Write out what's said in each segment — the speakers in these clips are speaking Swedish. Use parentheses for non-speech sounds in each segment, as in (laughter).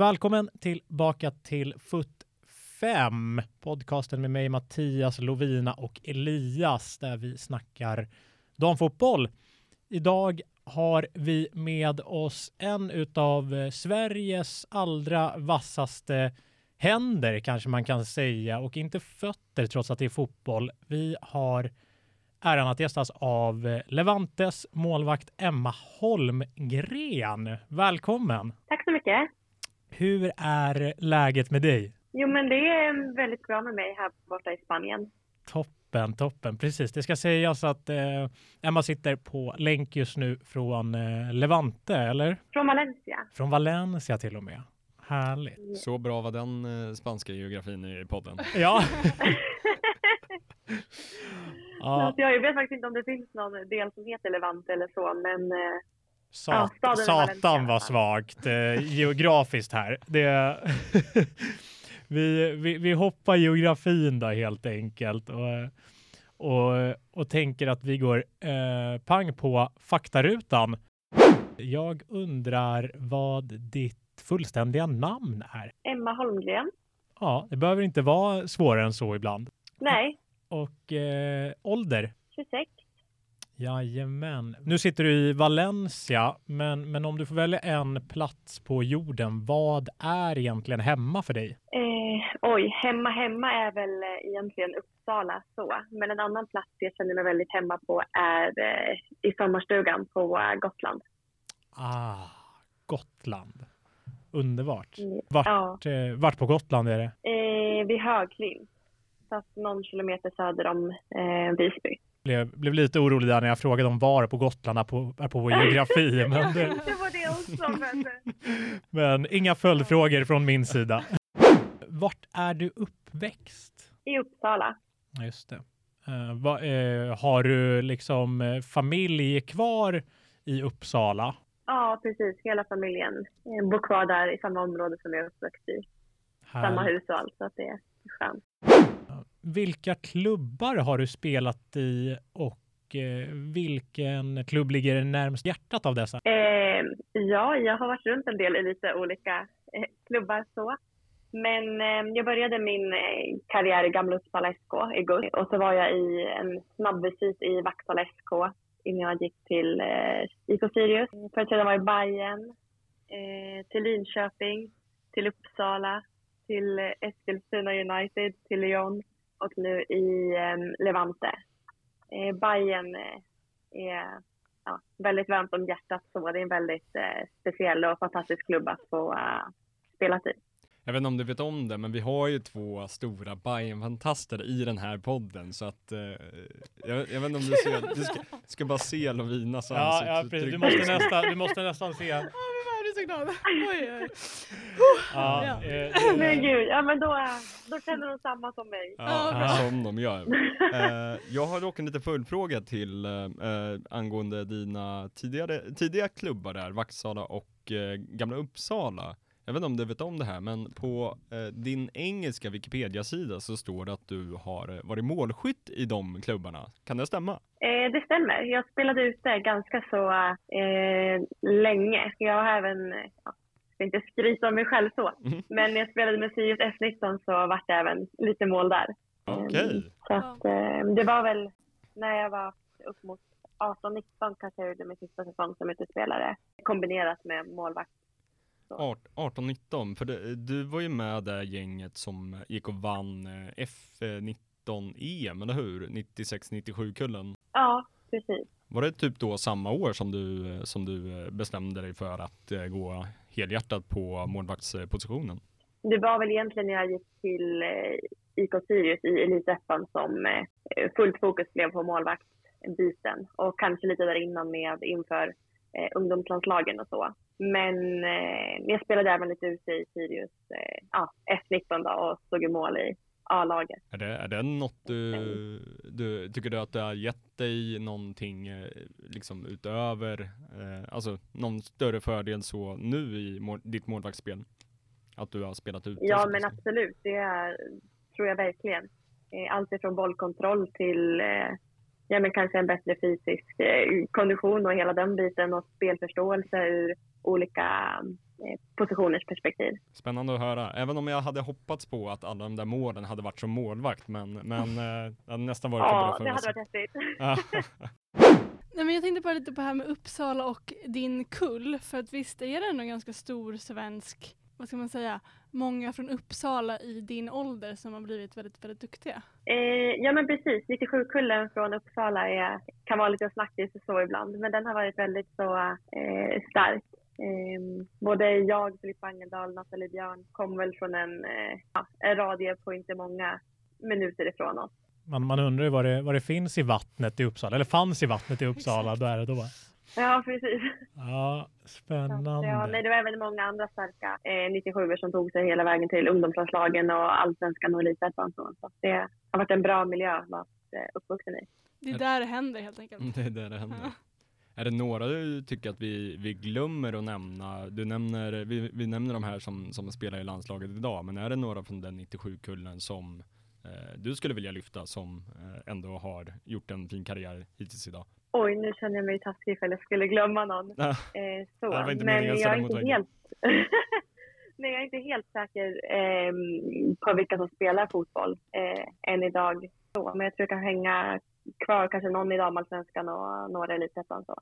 Välkommen tillbaka till FUT 5, podcasten med mig Mattias, Lovina och Elias där vi snackar damfotboll. Idag har vi med oss en utav eh, Sveriges allra vassaste händer kanske man kan säga och inte fötter trots att det är fotboll. Vi har äran att gästas av eh, Levantes målvakt Emma Holmgren. Välkommen! Tack så mycket! Hur är läget med dig? Jo, men det är väldigt bra med mig här borta i Spanien. Toppen, toppen. Precis, det ska sägas att eh, Emma sitter på länk just nu från eh, Levante, eller? Från Valencia. Från Valencia till och med. Härligt. Så bra var den eh, spanska geografin i podden. Ja. (laughs) ja. Jag vet faktiskt inte om det finns någon del som heter Levante eller så, men eh, Sat ja, satan var svagt eh, geografiskt här. Det, (laughs) vi, vi, vi hoppar geografin då helt enkelt och, och, och tänker att vi går eh, pang på faktarutan. Jag undrar vad ditt fullständiga namn är? Emma Holmgren. Ja, det behöver inte vara svårare än så ibland. Nej. Och eh, ålder? 26. Jajamän. Nu sitter du i Valencia, men, men om du får välja en plats på jorden, vad är egentligen hemma för dig? Eh, oj, hemma hemma är väl eh, egentligen Uppsala så. Men en annan plats jag känner mig väldigt hemma på är eh, i sommarstugan på eh, Gotland. Ah, Gotland. Underbart. Mm, vart, ja. eh, vart på Gotland är det? Eh, vid Högklint. Fast någon kilometer söder om eh, Visby blev, blev lite orolig där när jag frågade om var på Gotland är på, vår geografi. (laughs) Men det, det var det också. Men... (laughs) men inga följdfrågor från min sida. Vart är du uppväxt? I Uppsala. Just det. Uh, va, uh, har du liksom uh, familj kvar i Uppsala? Ja, precis. Hela familjen bor kvar där i samma område som jag är uppväxt i. Här. Samma hus och allt, så att det är skönt. Vilka klubbar har du spelat i och eh, vilken klubb ligger närmast hjärtat av dessa? Eh, ja, jag har varit runt en del i lite olika eh, klubbar så. Men eh, jag började min eh, karriär i Gamla Uppsala SK i GUS och så var jag i en snabbvisit i Vaxhalla SK innan jag gick till eh, IK Sirius. För att sedan var i Bayern, eh, till Linköping, till Uppsala, till eh, Eskilstuna United, till Lyon och nu i eh, Levante. Eh, Bayern eh, är ja, väldigt varmt om hjärtat så. Det är en väldigt eh, speciell och fantastisk klubb att få uh, spela till. Jag vet inte om du vet om det, men vi har ju två stora bayern fantaster i den här podden så att eh, jag, jag, vet inte om du ser, du ska, ska bara se Lovinas ja, Ja, precis. Du måste, nästan, du måste nästan se blir så glad. (laughs) Oj, oj. Ja, ja. Eh, men gud, ja men då, då känner de samma som mig. Ja, ja. som de gör. (laughs) eh, jag har dock en liten följdfråga till eh, angående dina tidigare, tidiga klubbar där, Vaxala och Gamla Uppsala. Jag vet inte om du vet om det här, men på eh, din engelska Wikipedia-sida så står det att du har varit målskytt i de klubbarna. Kan det stämma? Eh, det stämmer. Jag spelade ute ganska så eh, länge. Jag har även, jag ska inte skryta om mig själv så, mm. men när jag spelade med Sirius F19 så vart det även lite mål där. Okej. Okay. Så att, eh, det var väl när jag var upp mot 18-19 kanske jag gjorde min sista säsong som utespelare kombinerat med målvakt. 18-19, för det, du var ju med det gänget som gick och vann eh, F19 U19-EM, eller hur? 96-97 kullen? Ja, precis. Var det typ då samma år som du, eh, som du eh, bestämde dig för att eh, gå helhjärtat på målvaktspositionen? Det var väl egentligen när jag gick till IK Sirius i Elitettan som fullt fokus blev på målvaktsbiten och kanske lite där innan med inför ungdomslandslagen och så. Men jag spelade även lite ute i Sirius ja, F19 då, och stod i mål i A-laget. Är det, är det något du, du, tycker du att det har gett dig någonting eh, liksom utöver, eh, alltså någon större fördel så nu i mål, ditt målvaktsspel? Att du har spelat ute? Ja, men absolut. Det är, tror jag verkligen. Eh, allt ifrån bollkontroll till eh, ja, men kanske en bättre fysisk kondition och hela den biten och spelförståelse ur olika eh, positioners perspektiv. Spännande att höra. Även om jag hade hoppats på att alla de där målen hade varit som målvakt, men, men eh, det hade nästan varit Ja, för det mig. hade varit häftigt. Ja. (laughs) Nej, men jag tänkte bara lite på det här med Uppsala och din kull. För att visst är det ändå en ganska stor svensk, vad ska man säga, många från Uppsala i din ålder som har blivit väldigt, väldigt duktiga. Eh, ja men precis, 97-kullen från Uppsala är, kan vara lite snackis och så ibland, men den har varit väldigt så eh, stark. Eh, både jag, Filippa Angeldal, Nathalie Björn kom väl från en, eh, ja, en radie på inte många minuter ifrån oss. Man, man undrar ju vad det, vad det finns i vattnet i Uppsala, eller fanns i vattnet i Uppsala där och då. Ja, precis. Ja, spännande. Ja, nej, det var även många andra starka eh, 97 som tog sig hela vägen till ungdomslandslagen och allsvenskan och elitettan. Så så det har varit en bra miljö att vara eh, uppvuxen i. Det är Är- där det händer helt enkelt. (laughs) Det är där det händer. Ja. Är det några du tycker att vi, vi glömmer att nämna? Du nämner, vi, vi nämner de här som, som spelar i landslaget idag, men är det några från den 97-kullen som eh, du skulle vilja lyfta som eh, ändå har gjort en fin karriär hittills idag? Oj, nu känner jag mig taskig ifall jag skulle glömma någon. Eh, så. det var inte Men jag är inte helt... (laughs) Nej, jag är inte helt säker eh, på vilka som spelar fotboll eh, än idag. Så, men jag tror jag kan hänga kvar kanske någon i damallsvenskan och några i elitettan. Så.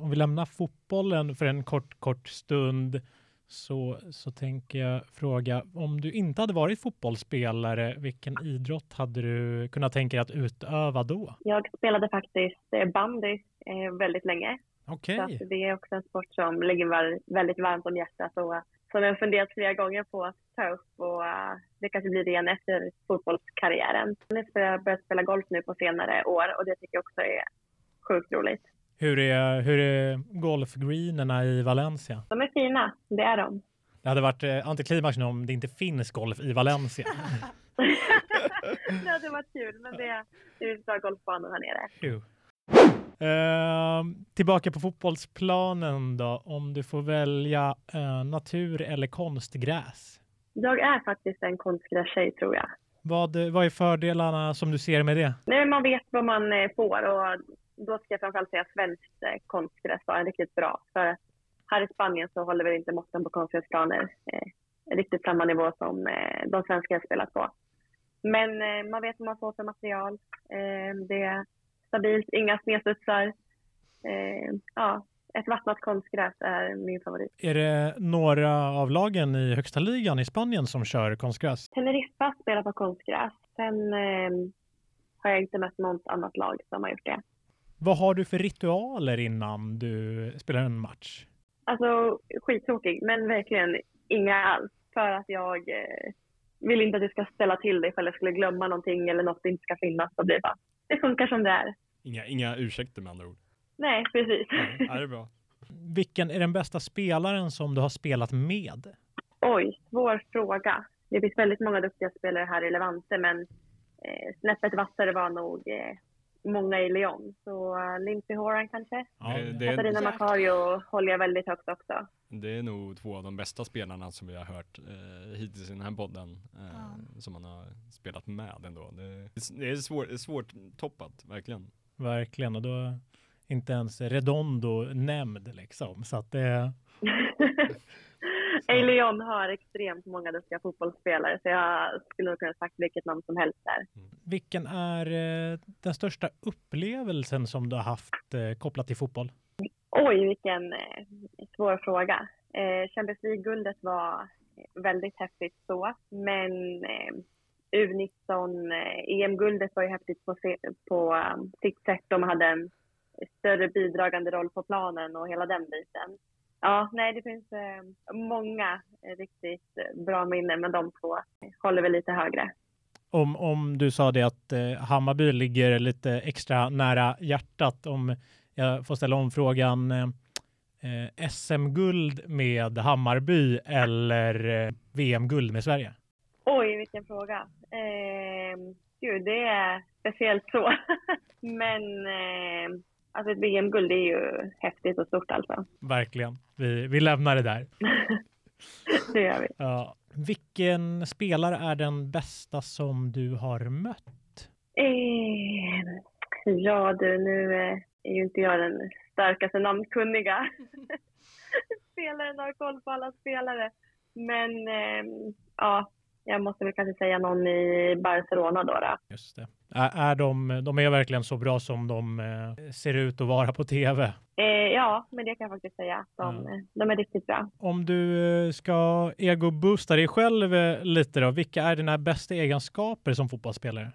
Om vi lämnar fotbollen för en kort, kort stund så, så tänker jag fråga, om du inte hade varit fotbollsspelare, vilken idrott hade du kunnat tänka dig att utöva då? Jag spelade faktiskt eh, bandy eh, väldigt länge. Så att det är också en sport som ligger väldigt varmt om hjärtat och som jag funderat flera gånger på att ta upp och eh, det kanske blir det igen efter fotbollskarriären. Har jag börjat spela golf nu på senare år och det tycker jag också är sjukt roligt. hur är, hur är golfgreenerna i Valencia? De är fina, det är de. Det hade varit eh, antiklimax nu om det inte finns golf i Valencia. (laughs) (laughs) det hade varit kul men det, det är bra golfbanor här nere. Phew. Ehm, tillbaka på fotbollsplanen då, om du får välja eh, natur eller konstgräs. Jag är faktiskt en konstgrästjej tror jag. Vad, vad är fördelarna som du ser med det? Nej, man vet vad man eh, får och då ska jag framförallt säga att svenskt eh, konstgräs var riktigt bra. För att här i Spanien så håller vi inte måtten på konstgräsplaner eh, riktigt samma nivå som eh, de svenska jag spelat på. Men eh, man vet vad man får för material. Eh, det är stabilt, inga snedstudsar. Eh, ja, ett vattnat konstgräs är min favorit. Är det några av lagen i högsta ligan i Spanien som kör konstgräs? Teneriffa spelar på konstgräs. Sen eh, har jag inte mött något annat lag som har gjort det. Vad har du för ritualer innan du spelar en match? Alltså skittråkig, men verkligen inga alls. För att jag eh, vill inte att du ska ställa till det ifall jag skulle glömma någonting eller något inte ska finnas. Så blir det bara, det funkar som det är. Inga, inga ursäkter med andra ord. Nej, precis. Ja, det är bra. Vilken är den bästa spelaren som du har spelat med? Oj, svår fråga. Det finns väldigt många duktiga spelare här i Levante, men eh, snäppet vassare var nog eh, många i Lyon. Så uh, Lindsey Horan kanske. Ja, Det- det- Katarina. Macario håller jag väldigt högt också. Det är nog två av de bästa spelarna som vi har hört eh, hittills i den här podden. Eh, Som man har spelat med ändå. Det, det är svår, det är svårt toppat, verkligen. verkligen. Och då är inte ens Redondo nämnd liksom. Så att det, (laughs) I Lyon har extremt många duktiga fotbollsspelare, så jag skulle nog kunna sagt vilket namn som helst där. vilken är eh, den största upplevelsen som du har haft eh, kopplat till fotboll? Oj, vilken eh, svår fråga. Champions League-guldet var väldigt häftigt så, men eh, U19 eh, EM-guldet var ju häftigt på, på um, sitt sätt. De hade en större bidragande roll på planen och hela den biten. Ja, nej, det finns eh, många eh, riktigt eh, bra minnen, men de två håller väl lite högre. Om, om du sa det att eh, Hammarby ligger lite extra nära hjärtat. Om jag får ställa om frågan. Eh, eh, SM-guld med Hammarby eller VM-guld med Sverige? Oj, vilken fråga. Gud, det är speciellt så. (laughs) Men alltså ett VM-guld är ju häftigt och stort alltså. Verkligen. Vi, vi lämnar det där. (laughs) Det gör vi. Ja. Vilken spelare är den bästa som du har mött? Eh, ja du, nu eh, är ju inte jag den starkaste namnkunniga (laughs) spelaren har koll på alla spelare. Men eh, ja, jag måste väl kanske säga någon i Barcelona då. då. Just det. Är, de, de är verkligen så bra som de eh, ser ut att vara på tv? Eh, ja, men det kan jag faktiskt säga. De, Ja. de är riktigt bra. Om du eh, ska ego-boosta dig själv eh, lite då, vilka är dina bästa egenskaper som fotbollsspelare?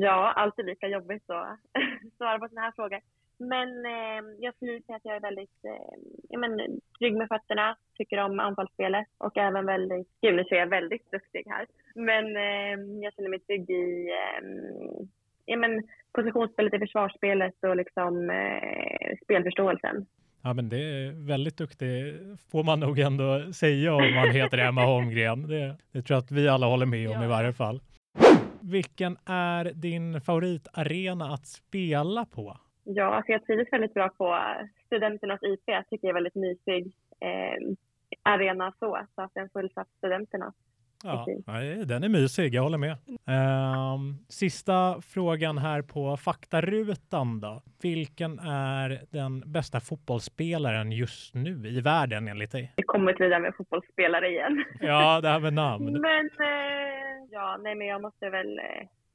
Ja, alltid lika jobbigt att (laughs) svara på sådana här frågor. Men eh, jag skulle säga att jag är väldigt eh, ja, men, trygg med fötterna, tycker om anfallsspelet och även väldigt, gud nu är jag väldigt duktig här, men eh, jag känner mig trygg i eh, ja, men, positionsspelet i försvarsspelet och liksom eh, spelförståelsen. Ja, men det är väldigt duktig får man nog ändå säga om man heter Emma Holmgren. Det, det tror jag att vi alla håller med om Ja. i varje fall. Vilken är din favoritarena att spela på? Ja, alltså jag trivs väldigt bra på Studenternas IP. Jag tycker det är väldigt mysig eh, arena så, så att den fullsatt Studenterna. Ja, den är mysig, jag håller med. Ehm, sista frågan här på faktarutan då. Vilken är den bästa fotbollsspelaren just nu i världen enligt dig? Vi kommer till det där med fotbollsspelare igen. Ja, det här med namn. (laughs) Men eh, ja, nej men jag måste väl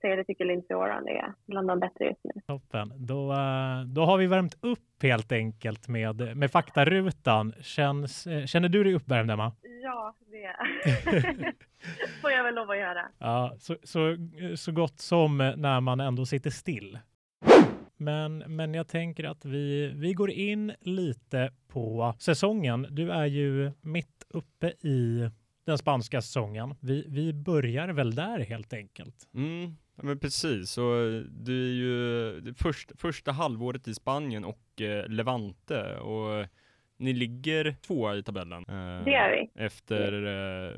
säga att jag tycker Lindsey Oran är bland de bättre just nu. Toppen. Då, eh, då har vi värmt upp helt enkelt med, med faktarutan. Känns, eh, känner du dig uppvärmd, Emma? Ja, det (laughs) får jag väl lov att göra. Ja, så, så, så gott som när man ändå sitter still. Men, men jag tänker att vi, vi går in lite på säsongen. Du är ju mitt uppe i den spanska säsongen. Vi, vi börjar väl där helt enkelt. Mm, ja, men precis. Och eh, det är ju det först, första halvåret i Spanien och eh, Levante och eh, ni ligger tvåa i tabellen. Eh, Det gör vi. Efter eh,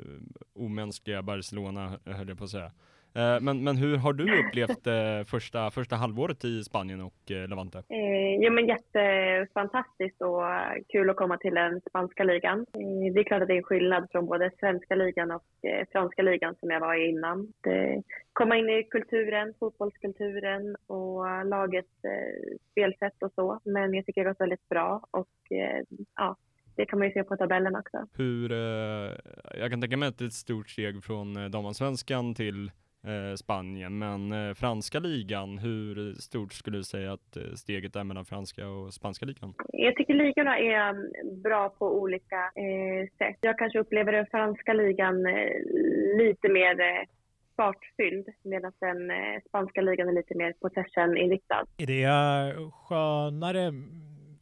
omänskliga Barcelona, höll jag på att säga. Eh, men, men hur har du upplevt eh, första, första halvåret i Spanien och eh, Levante? Jo men jättefantastiskt och kul att komma till den spanska ligan. Det är klart att det är skillnad från både svenska ligan och franska ligan som jag var i innan. Det, komma in i kulturen, fotbollskulturen och lagets spelsätt och så. Men jag tycker det har gått väldigt bra och ja, det kan man ju se på tabellen också. Hur, jag kan tänka mig att det är ett stort steg från damallsvenskan till Spanien, men eh, franska ligan, hur stort skulle du säga att eh, steget är mellan franska och spanska ligan? Jag tycker ligorna är mm, bra på olika eh, sätt. Jag kanske upplever den franska ligan eh, lite mer eh, fartfylld medan den eh, spanska ligan är lite mer possession-inriktad. Är det skönare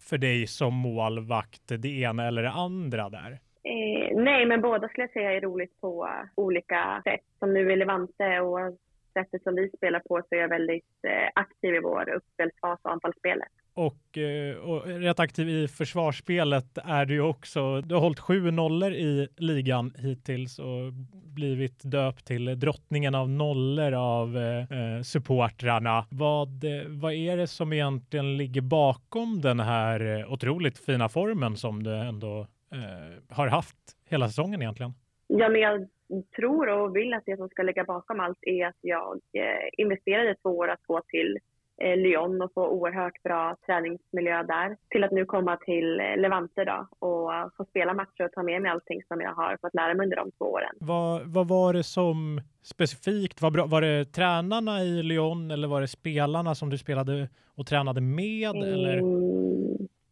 för dig som målvakt, det ena eller det andra där? Eh, nej, men båda skulle jag säga är roligt på olika sätt. Som nu i Levante och sättet som vi spelar på så är jag väldigt eh, aktiv i vår uppspelsfas och anfallsspelet. Och, eh, och rätt aktiv i försvarsspelet är du ju också. Du har hållit sju nollor i ligan hittills och blivit döpt till drottningen av nollor av eh, eh supportrarna. Vad, eh, vad är det som egentligen ligger bakom den här otroligt fina formen som du ändå eh, har haft hela säsongen egentligen? Ja, men jag tror och vill att det som ska ligga bakom allt är att jag eh, investerade två år att gå till eh, Lyon och få oerhört bra träningsmiljö där. Till att nu komma till eh, Levante då och få spela matcher och ta med mig allting som jag har fått lära mig under de två åren. Vad, vad var det som specifikt var bra? Var det tränarna i Lyon eller var det spelarna som du spelade och tränade med? Eller?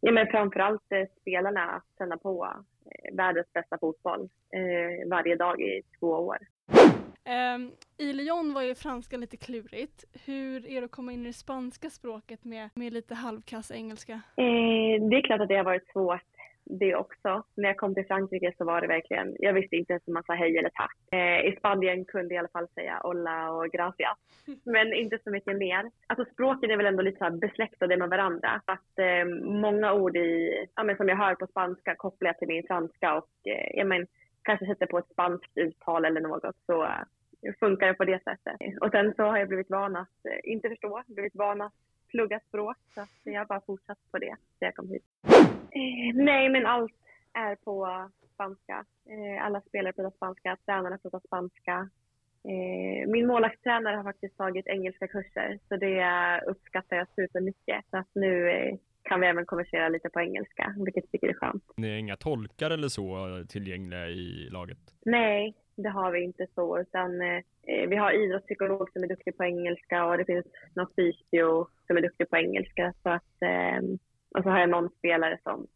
Ja, men framförallt eh, spelarna att känna på eh, världens bästa fotboll eh, varje dag i två år. Ehm, I Lyon var ju franska lite klurigt. Hur är det att komma in i det spanska språket med, med lite halvkass engelska? Eh, det är klart att det har varit svårt det också. När jag kom till Frankrike så var det verkligen, jag visste inte ens om man sa hej eller tack. Eh, I Spanien kunde jag i alla fall säga hola och gracias. (laughs) Men inte så mycket mer. Alltså språken är väl ändå lite så här besläktade med varandra. Att eh, många ord i, ja, men som jag hör på spanska kopplar jag till min franska och eh, ja, men, kanske sätter på ett spanskt uttal eller något så eh, funkar det på det sättet. Och sen så har jag blivit van att eh, inte förstå, blivit van att plugga språk så jag har bara fortsatt på det så jag kom hit. Nej, men allt är på spanska. Eh, alla spelare pratar spanska, tränarna pratar spanska. Eh, min målvaktstränare har faktiskt tagit engelska kurser så det uppskattar jag supermycket. Så att nu eh, kan vi även konversera lite på engelska, vilket jag tycker är skönt. Ni har inga tolkar eller så tillgängliga i laget? Nej, det har vi inte så, utan eh, vi har idrottspsykolog som är duktig på engelska och det finns någon fysio som är duktig på engelska. Så att, eh, och så har jag någon spelare som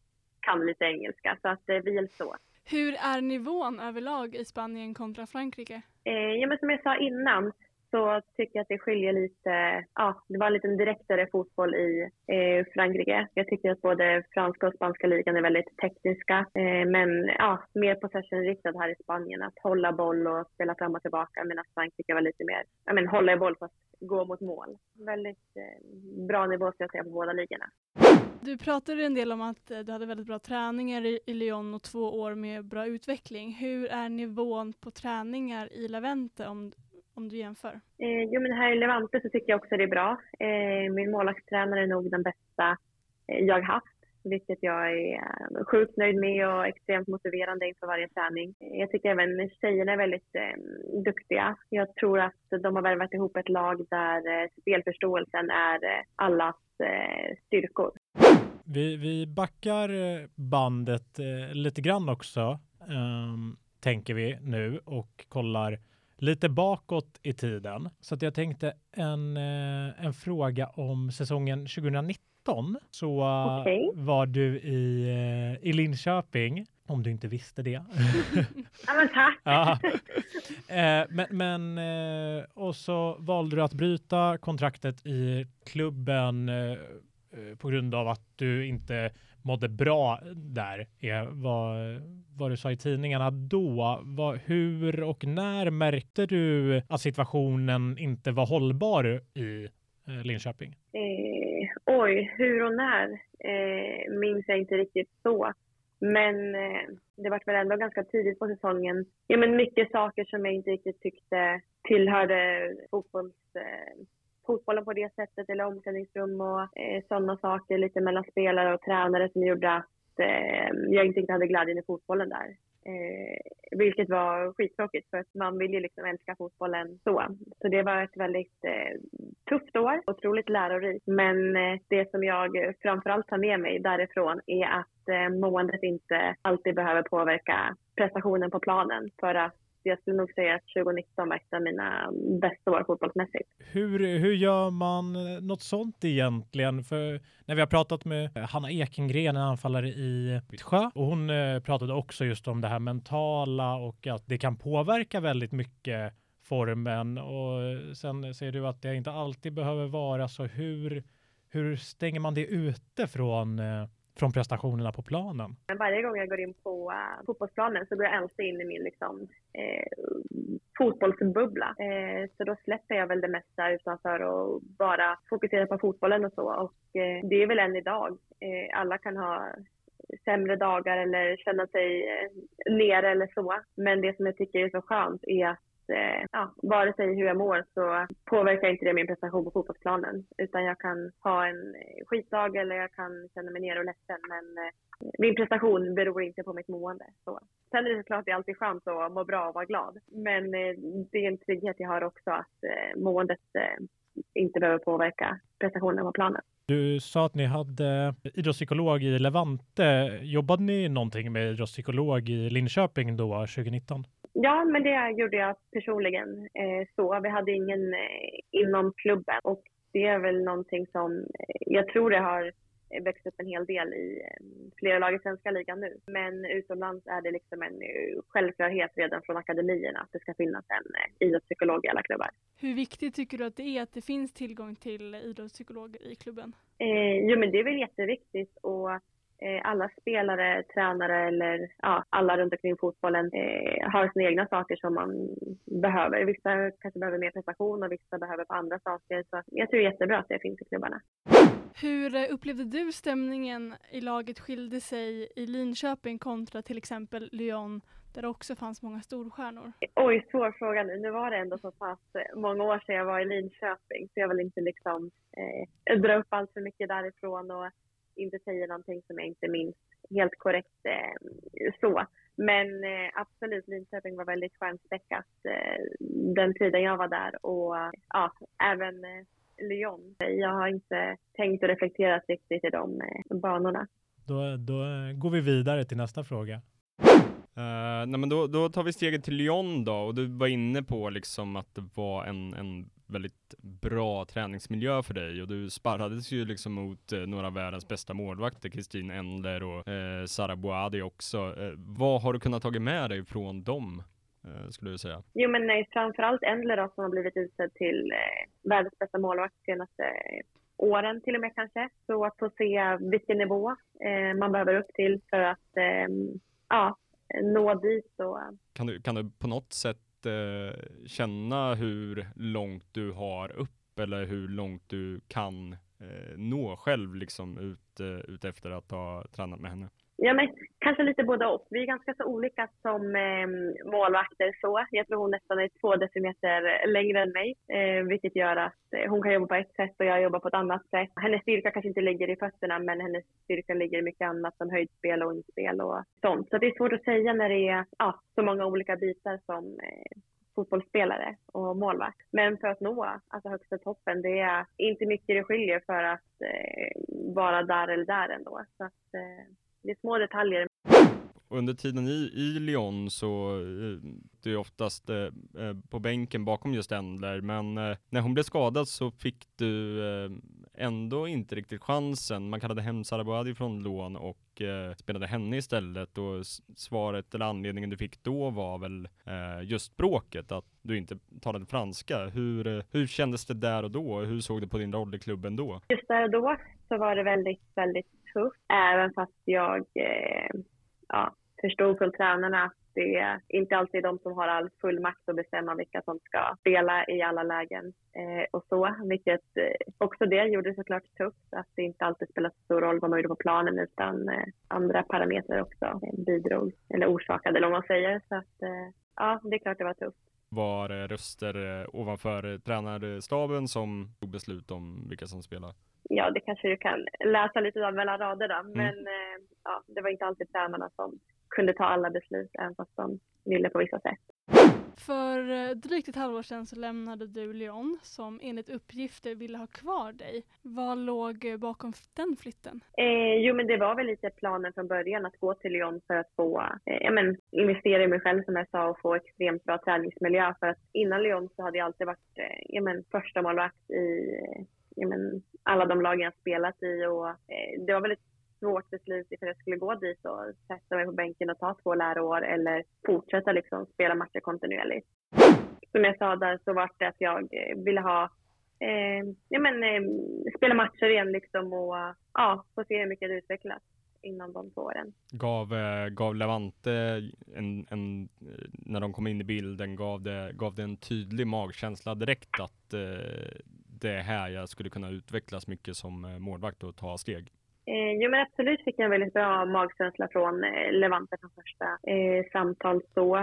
kan lite engelska, så att eh, vi hjälps så. Hur är nivån överlag i Spanien kontra Frankrike? Eh, ja, men som jag sa innan så tycker jag att det skiljer lite. Ja, det var en lite direktare fotboll i eh, Frankrike. Jag tycker att både franska och spanska ligan är väldigt tekniska. Eh, men ja, mer possession-riktad här i Spanien. Att hålla boll och spela fram och tillbaka. Medan Frankrike var lite mer, ja men hålla i boll fast gå mot mål. Väldigt eh, bra nivå ska jag säga på båda ligorna. Du pratade en del om att eh, du hade väldigt bra träningar i, Lyon och två år med bra utveckling. Hur är nivån på träningar i Levente om, om du jämför? Eh, jo, men här i Levante så tycker jag också det är bra. Eh, min målvaktstränare är nog den bästa eh, jag haft, vilket jag är eh, sjukt nöjd med och extremt motiverande inför varje träning. Jag tycker även tjejerna är väldigt eh, duktiga. Jag tror att de har värvat ihop ett lag där eh, spelförståelsen är eh, allas eh, styrkor. Vi, vi backar bandet eh, lite grann också, um, tänker vi nu och kollar lite bakåt i tiden. Så att jag tänkte en, eh, en fråga om säsongen 2019. Så okay. var du i, eh, i Linköping, om du inte visste det. (laughs) ja, men tack. ja. Eh, men, men och så valde du att bryta kontraktet i klubben Eh, på grund av att du inte mådde bra där är vad, vad du sa i tidningarna då. Vad, hur och när märkte du att situationen inte var hållbar i eh, Linköping? Eh, oj, hur och när eh, minns jag inte riktigt så. Men eh, det var väl ändå ganska tidigt på säsongen. Ja, men mycket saker som jag inte riktigt tyckte tillhörde fotbolls eh, fotbollen på det sättet eller omklädningsrum och eh, sådana saker lite mellan spelare och tränare som gjorde att eh, jag inte hade glädjen i fotbollen där. Eh, vilket var skittråkigt för att man vill ju liksom älska fotbollen så. Så det var ett väldigt eh, tufft år, otroligt lärorikt. Men eh, det som jag framförallt tar med mig därifrån är att eh, måendet inte alltid behöver påverka prestationen på planen. För att jag skulle nog säga att 2019 var ett av mina bästa år fotbollsmässigt. Hur, hur gör man eh, något sånt egentligen? För när vi har pratat med eh, Hanna Ekengren, en anfallare i Sjö, och hon eh, pratade också just om det här mentala och att det kan påverka väldigt mycket formen och sen säger du att det inte alltid behöver vara så. Hur, hur stänger man det ute från från prestationerna på planen? Varje gång jag går in på uh, fotbollsplanen så går jag alltid in i min liksom, eh, fotbollsbubbla. Eh, så då släpper jag väl det mesta utanför och bara fokuserar på fotbollen och så. Och eh, det är väl än idag. Eh, alla kan ha sämre dagar eller känna sig eh, nere eller så. Men det som jag tycker är så skönt är att eh, ja, vare sig hur jag mår så påverkar inte det min prestation på fotbollsplanen. Utan jag kan ha en eh, skitdag eller jag kan känna mig nere och ledsen. Men eh, min prestation beror inte på mitt mående. Så. Sen är det såklart det är alltid skönt att må bra och vara glad. Men eh, det är en trygghet jag har också att eh, måendet eh, inte behöver påverka prestationen på planen. Du sa att ni hade idrottspsykolog i Levante. Jobbade ni någonting med idrottspsykolog i Linköping då 2019? Ja, men det gjorde jag personligen. Eh, så vi hade ingen eh, inom klubben och det är väl någonting som eh, jag tror det har växt upp en hel del i flera lag i svenska ligan nu. Men utomlands är det liksom en självklarhet redan från akademierna att det ska finnas en idrottspsykolog i alla klubbar. Hur viktigt tycker du att det är att det finns tillgång till idrottspsykologer i klubben? Eh, jo, men det är väl jätteviktigt och Eh, alla spelare, tränare eller ja, alla runt omkring fotbollen eh, har sina egna saker som man behöver. Vissa kanske behöver mer prestation och vissa behöver på andra saker. Så jag tror det är jättebra att det finns i klubbarna. Hur eh, upplevde du stämningen i laget skilde sig i Linköping kontra till exempel Lyon där det också fanns många storstjärnor? Oj, svår fråga nu. Nu var det ändå så pass många år sedan jag var i Linköping så jag vill inte liksom eh, dra upp allt för mycket därifrån. Och inte säger någonting som jag inte minns helt korrekt eh, så. Men eh, absolut, Linköping var väldigt stjärnspäckat eh, den tiden jag var där och ja, även eh, Lyon. Jag har inte tänkt och reflekterat riktigt i de eh, banorna. Då, då går vi vidare till nästa fråga. Uh, nej men då, då tar vi steget till Lyon då, och du var inne på liksom att det var en, en väldigt bra träningsmiljö för dig och du sparrades ju liksom mot eh, några av världens bästa målvakter, Kristin Endler och eh, Sara Boadi också. Eh, vad har du kunnat tagit med dig från dem? Eh, skulle du säga? Jo men nej, framförallt Endler då, som har blivit utsedd till eh, världens bästa målvakt senaste åren till och med kanske. Så att få se vilken nivå eh, man behöver upp till för att ja, nå dit. Och... Kan, du, kan du på något sätt eh, känna hur långt du har upp eller hur långt du kan eh, nå själv liksom ut, eh, ut efter att ha tränat med henne? Ja, men kanske lite både och. Vi är ganska så olika som eh, målvakter så. Jag tror hon nästan är två decimeter längre än mig, eh, vilket gör att eh, hon kan jobba på ett sätt och jag jobbar på ett annat sätt. Hennes styrka kanske inte ligger i fötterna, men hennes styrka ligger i mycket annat som höjdspel och inspel och sånt. Så det är svårt att säga när det är ja, så många olika bitar som eh, fotbollsspelare och målvakt. Men för att nå alltså högsta toppen, det är inte mycket det skiljer för att eh, vara där eller där ändå. Så att, eh, det är små detaljer. Under tiden i, i Lyon så eh, du är oftast eh, eh, på bänken bakom just Endler, men eh, när hon blev skadad så fick du eh, ändå inte riktigt chansen. Man kallade hem Sarabouadi från lån och eh, spelade henne istället och svaret eller anledningen du fick då var väl just språket, att du inte talade franska. Hur, hur kändes det där och då? Hur såg du på din roll i klubben då? Just där och då så var det väldigt, väldigt tufft. Även fast jag eh, ja, förstod från tränarna att det inte alltid är de som har all full makt att bestämma vilka som ska spela i alla lägen eh, och så. Vilket eh, också det gjorde såklart tufft att det inte alltid spelar så stor roll vad man gjorde på planen utan eh, andra parametrar också eh, bidrog eller orsakade eller vad man säger. Så att eh, ja, det är klart det var tufft var röster ovanför tränarstaben som tog beslut om vilka som spelar? ja, det kanske du kan läsa lite av mellan raderna. Mm. Men eh, ja, det var inte alltid tränarna som kunde ta alla beslut, även fast de ville på vissa sätt. För eh, drygt ett halvår sedan så lämnade du Lyon som enligt uppgifter ville ha kvar dig. Vad låg eh, bakom den flytten? Eh, jo men det var väl lite planen från början att gå till Lyon för att få eh, men, investera i mig själv som jag sa och få extremt bra träningsmiljö. För att innan Lyon så hade jag alltid varit eh, men, första målvakt i eh, ja, men, alla de lagen jag spelat i och eh, det var väl ett svårt beslut ifall jag skulle gå dit och sätta mig på bänken och ta två läroår eller fortsätta liksom spela matcher kontinuerligt. Som jag sa där så var det att jag eh, ville ha eh, ja, men, eh, spela matcher igen liksom och ja, få se hur mycket det utvecklas inom de två åren. Gav, eh, gav Levante en, en, eh, när de kom in i bilden, gav det, gav det en tydlig magkänsla direkt att eh, det är här jag skulle kunna utvecklas mycket som målvakt och ta steg? Eh, jo men absolut fick jag en väldigt bra magkänsla från eh, Levante från första eh, samtal så.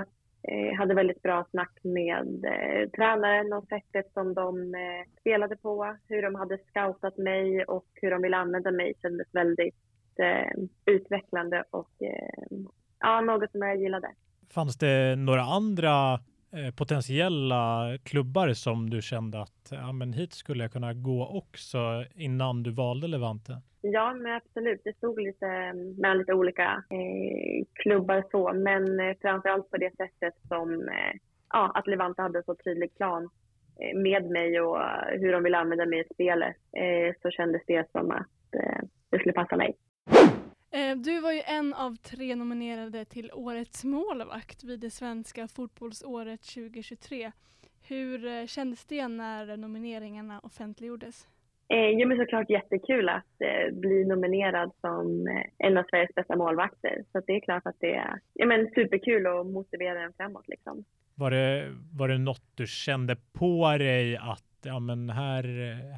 Eh, hade väldigt bra snack med eh, tränaren och sättet som de eh, spelade på, hur de hade scoutat mig och hur de ville använda mig kändes väldigt eh, utvecklande och eh, ja, något som jag gillade. Fanns det några andra Eh, potentiella klubbar som du kände att ja, men hit skulle jag kunna gå också innan du valde Levante? Ja, men absolut. Det stod lite mm, mellan lite olika eh, klubbar så, men eh, framför allt på det sättet som eh, ja, att Levante hade en så tydlig plan eh, med mig och eh, hur de ville använda mig i spelet eh, så kändes det som att det skulle passa mig. Eh, du var ju en av tre nominerade till Årets målvakt vid det svenska fotbollsåret 2023. Hur eh, kändes det när nomineringarna offentliggjordes? Eh, jo men såklart jättekul att eh, bli nominerad som eh, en av Sveriges bästa målvakter. Så det är klart att det är ja, men superkul och motiverar en framåt. Liksom. Var, det, var det något du kände på dig att ja, men här,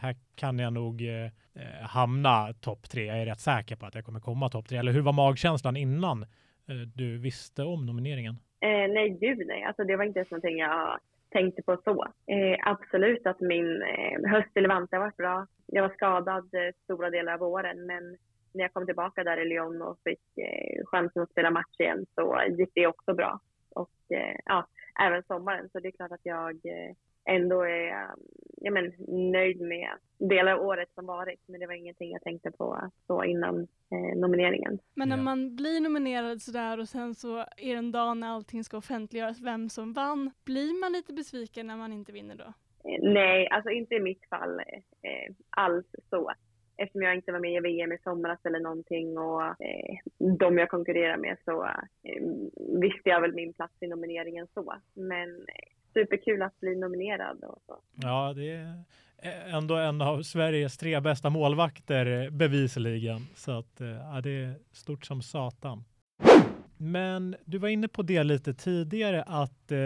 här kan jag nog eh, eh, hamna topp tre. Jag är rätt säker på att jag kommer komma topp tre. Eller hur var magkänslan innan eh, du visste om nomineringen? Eh, nej, gud nej. Alltså, det var inte ens någonting jag tänkte på så. Eh, absolut att min eh, höst i Levante har varit bra. Jag var skadad eh, stora delar av åren, men när jag kom tillbaka där i Lyon och fick eh, chansen att spela match igen så gick det också bra. Och eh, ja, även sommaren. Så det är klart att jag eh, ändå är ja, men, nöjd med delar av året som varit. Men det var ingenting jag tänkte på så innan eh, nomineringen. Men när man blir nominerad sådär och sen så är det en dag när allting ska offentliggöras vem som vann, blir man lite besviken när man inte vinner då? Eh, nej, alltså inte i mitt fall eh, alls så. Eftersom jag inte var med i VM i somras eller någonting och eh, de jag konkurrerar med så eh, visste jag väl min plats i nomineringen så. Men eh, superkul att bli nominerad och så. Ja, det är ändå en av Sveriges tre bästa målvakter bevisligen. Så att eh, ja, det är stort som satan. Men du var inne på det lite tidigare att eh,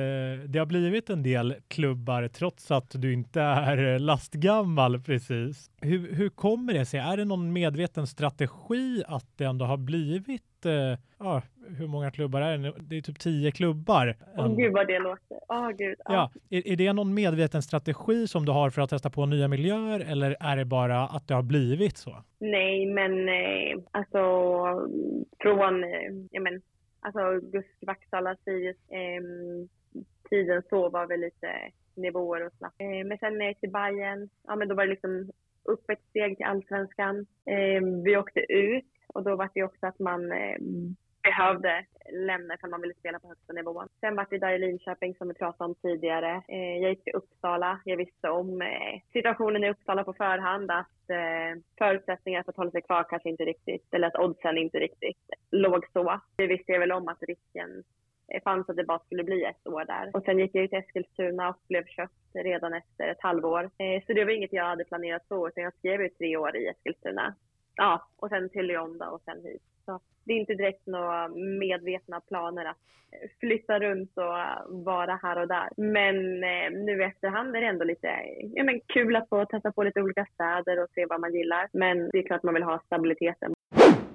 det har blivit en del klubbar trots att du inte är lastgammal precis. Hur, hur kommer det sig? Är det någon medveten strategi att det ändå har blivit, eh, ja, hur många klubbar är det nu? Det är typ tio klubbar. Åh ändå. gud vad det låter. Åh gud. Ja, är, är det någon medveten strategi som du har för att testa på nya miljöer eller är det bara att det har blivit så? Nej, men eh, alltså från, eh, men, alltså Gust, Vaksala, Sirius, eh, tiden så var väl lite nivåer och snabbt. Eh, men sen ner till Bayern, ja men då var det liksom upp ett steg till allsvenskan. Eh, vi åkte ut och då var det också att man eh, behövde lämna ifall man ville spela på högsta nivån. Sen var det där i Linköping som vi pratade om tidigare. Eh, jag gick till Uppsala. Jag visste om eh, situationen i Uppsala på förhand att eh, för att hålla sig kvar kanske inte riktigt, eller att oddsen inte riktigt låg så. Det visste jag väl om att risken fanns att det bara skulle bli ett år där. Och sen gick jag till Eskilstuna och blev köpt redan efter ett halvår. Eh, så det var inget jag hade planerat så, utan jag skrev ju tre år i Eskilstuna. Ja, och sen till Lyon och sen hit. Så det är inte direkt några medvetna planer att flytta runt och vara här och där. Men eh, nu i efterhand är det ändå lite ja, men kul att få testa på lite olika städer och se vad man gillar. Men det är klart man vill ha stabiliteten.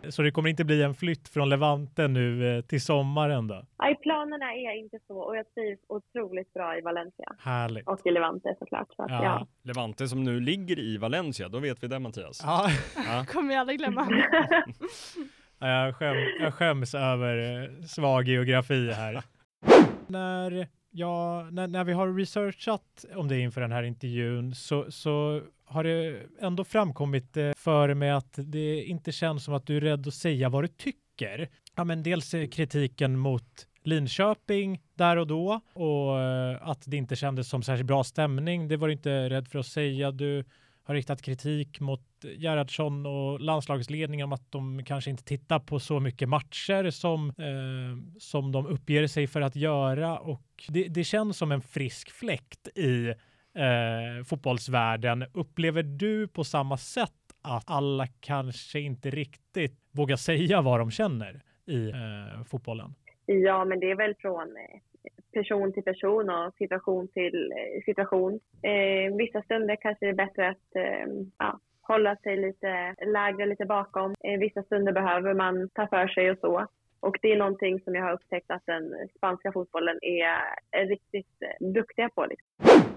Så det kommer inte bli en flytt från Levante nu eh, till sommaren då? Nej, planerna är inte så och jag trivs otroligt bra i Valencia. Härligt. Och i Levante såklart. Så att, Ja. ja. Levante som nu ligger i Valencia, då vet vi det Mattias. Ja, Ja. (laughs) kommer vi aldrig glömma. (laughs) (laughs) jag, skäm, jag skäms över eh, svag geografi här. (laughs) när, jag, när, när vi har researchat om det inför den här intervjun så, så har det ändå framkommit eh, för mig att det inte känns som att du är rädd att säga vad du tycker. Ja, men dels kritiken mot Linköping där och då och eh, att det inte kändes som särskilt bra stämning. Det var du inte rädd för att säga. Du har riktat kritik mot Gerhardsson och landslagsledningen om att de kanske inte tittar på så mycket matcher som, eh, som de uppger sig för att göra och det, det känns som en frisk fläkt i eh, fotbollsvärlden. Upplever du på samma sätt att alla kanske inte riktigt vågar säga vad de känner i eh, fotbollen? Ja, men det är väl från eh, person till person och situation till eh, situation. Eh, vissa stunder kanske det är bättre att eh, ja, hålla sig lite lägre, lite bakom. Eh, vissa stunder behöver man ta för sig och så. Och det är någonting som jag har upptäckt att den spanska fotbollen är, är riktigt eh, duktiga på. Liksom.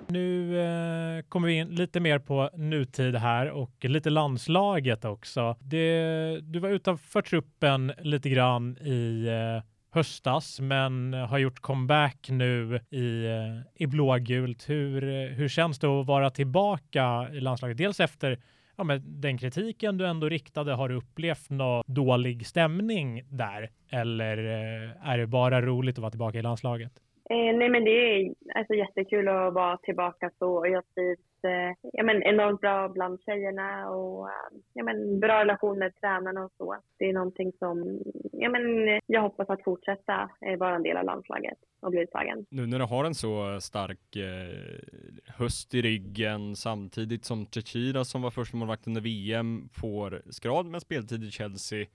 Nu eh, kommer vi in lite mer på nutid här och lite landslaget också. Det, du var utanför truppen lite grann i eh, höstas men har gjort comeback nu i, eh, i blågult. Hur, eh, hur känns det att vara tillbaka i landslaget? Dels efter ja, men den kritiken du ändå riktade, har du upplevt någon dålig stämning där? Eller eh, är det bara roligt att vara tillbaka i landslaget? Eh, nej men det är alltså, jättekul att vara tillbaka så jag trivs Eh, ja, men, enormt bra bland tjejerna och eh, ja, men, bra relation med tränarna och så. Det är någonting som ja, men, jag hoppas att fortsätta eh, vara en del av landslaget och bli uttagen. Nu när du har en så stark eh, höst i ryggen samtidigt som Chechira som var första målvakt under VM får skrad med speltid i Chelsea.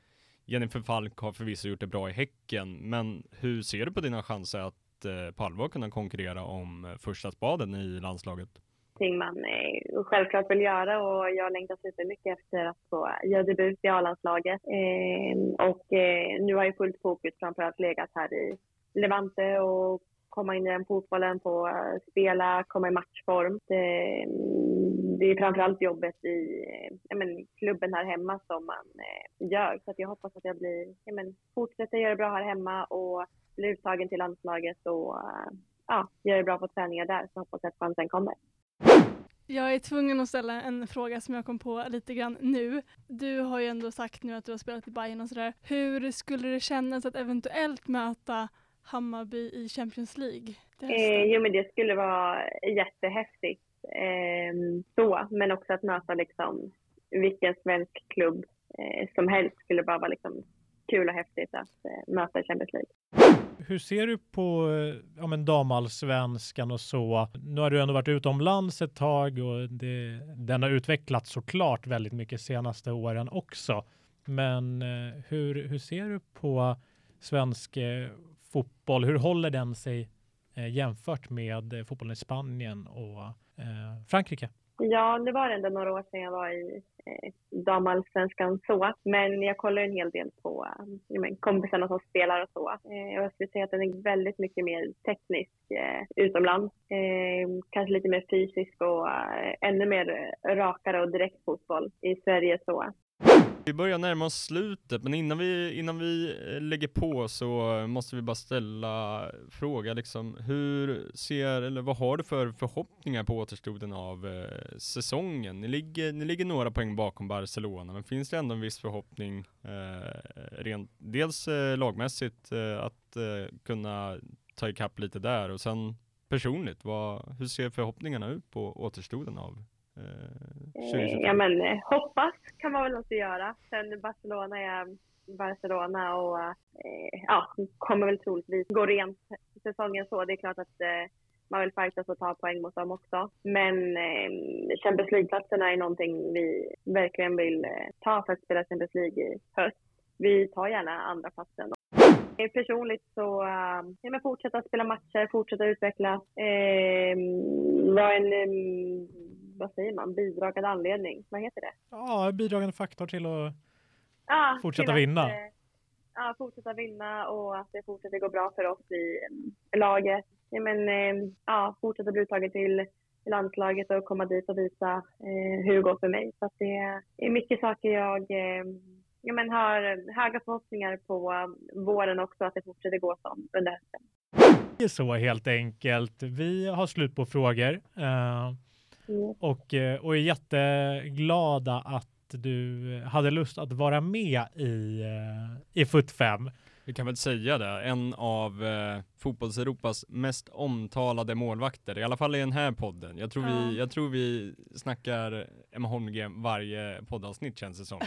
Jennifer Falk har förvisso gjort det bra i Häcken, men hur ser du på dina chanser att eh, på allvar kunna konkurrera om eh, första spaden i landslaget? Någonting man eh, självklart vill göra och jag längtar supermycket efter att få göra debut i A-landslaget. Eh, och eh, nu har ju fullt fokus framförallt legat här i Levante och komma in i den fotbollen, få eh, spela, komma i matchform. Det, det är framförallt jobbet i eh, men, klubben här hemma som man eh, gör. Så att jag hoppas att jag blir, ja, men, fortsätter göra bra här hemma och blir uttagen till landslaget och eh, ja, gör det bra på träningar där så hoppas jag att chansen kommer. Jag är tvungen att ställa en fråga som jag kom på lite grann nu. Du har ju ändå sagt nu att du har spelat i Bayern och sådär. Hur skulle det kännas att eventuellt möta Hammarby i Champions League? Eh, jo, men det skulle vara jättehäftigt. Eh, så, men också att möta liksom vilken svensk klubb eh, som helst skulle bara vara liksom kul och häftigt att eh, möta i Champions League. Hur ser du på eh, ja, men damallsvenskan och så? Nu har du ändå varit utomlands ett tag och det, den har utvecklats såklart väldigt mycket senaste åren också. Men eh, hur, hur ser du på svensk eh, fotboll? Hur håller den sig eh, jämfört med eh, fotbollen i Spanien och eh, Frankrike? Ja, nu var det ändå några år sedan jag var i eh, damallsvenskan så. Men jag kollar en hel del på eh, men, kompisarna som spelar och så. Eh, jag skulle säga att den är väldigt mycket mer teknisk eh, utomlands. Eh, kanske lite mer fysisk och eh, ännu mer rakare och direkt fotboll. I Sverige så. Vi börjar närma oss slutet, men innan vi, innan vi eh, lägger på så måste vi bara ställa fråga liksom, hur ser, eller vad har du för förhoppningar på återstoden av eh, säsongen? Ni ligger, ni ligger några poäng bakom Barcelona, men finns det ändå en viss förhoppning, eh, rent, dels eh, lagmässigt, eh, att eh, kunna ta ikapp lite där och sen personligt, vad, hur ser förhoppningarna ut på återstoden av 2023? Ja, men eh, hoppas kan man väl inte göra. Sen Barcelona är Barcelona och eh, ja, kommer väl troligtvis gå rent säsongen så. Det är klart att eh, man vill fightas och ta poäng mot dem också. Men eh, Champions League-platserna är någonting vi verkligen vill eh, ta för att spela Champions League i höst. Vi tar gärna andra platsen. Eh, Personligt så eh, ja, men fortsätta spela matcher, fortsätta utvecklas. Eh, vara en, eh, vad säger man, bidragande anledning. Vad heter det? Ja, bidragande faktor till att Ja, Fortsätta till att, vinna. eh, Ja, fortsätta vinna och att det fortsätter gå bra för oss i eh, laget. Ja, men, eh, ja, fortsätta bli uttagen till landslaget och komma dit och visa eh, hur det går för mig. Så det är mycket saker jag eh, ja, men har höga förhoppningar på eh, våren också, att det fortsätter gå som under hösten. Det är så helt enkelt. Vi har slut på frågor eh, Mm. och, eh, och är jätteglada att du hade lust att vara med i, eh, i FUT 5. Vi kan väl säga det, en av eh, fotbolls-Europas mest omtalade målvakter, i alla fall i den här podden. Jag tror, Ja. vi, jag tror vi snackar Emma Holmgren varje poddavsnitt känns det som.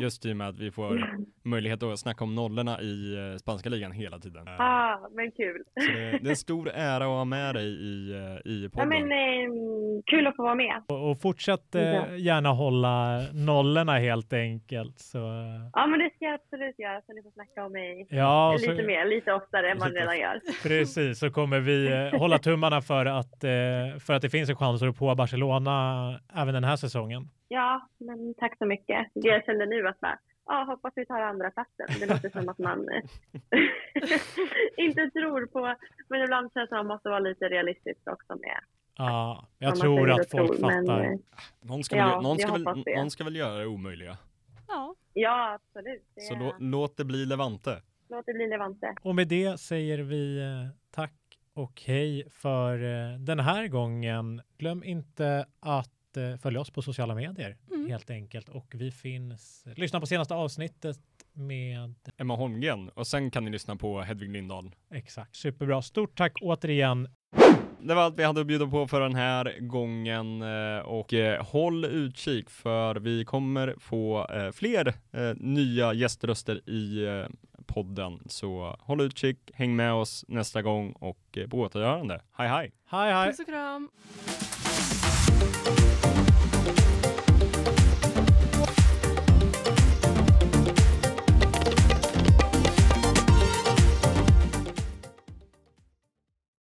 Just i och med att vi får möjlighet att snacka om nollorna i eh, spanska ligan hela tiden. Eh, Ah, men kul. Så det, det är en stor ära att ha med dig i, eh, i Ja, podden. men, eh, kul att få vara med. Och, och fortsätt eh, Ja. gärna hålla nollorna helt enkelt. Så, eh, Ja, men det ska jag absolut göra, så ni får snacka om mig ja, lite så, mer, lite oftare än Lite redan gör. precis, så kommer vi eh, (laughs) hålla tummarna för att, eh, för att det finns en chans att på Barcelona även den här säsongen. Ja, men tack så mycket. Det jag kände nu att bara, ja, hoppas vi tar andra platsen. Det låter som att man (laughs) inte tror på, men ibland känns det som att man måste vara lite realistisk också med Ja, jag man tror att folk tror, men, fattar. eh, någon, ska ja, väl, någon, ska väl, någon ska väl göra det omöjliga. Ja, Ja, absolut. Det Så lå, låt det bli Levante. Låt det bli Levante. Och med det säger vi eh, tack och hej för eh, den här gången. Glöm inte att eh, följa oss på sociala medier Mm. helt enkelt. Och vi finns, lyssna på senaste avsnittet med Emma Holmgren och sen kan ni lyssna på Hedvig Lindahl. exakt superbra. Stort tack återigen. Det var allt vi hade att bjuda på för den här gången och håll utkik för vi kommer få fler nya gäströster i podden. Så håll utkik, häng med oss nästa gång och eh, på återgörande. Hej hej! Hej hej! puss och kram.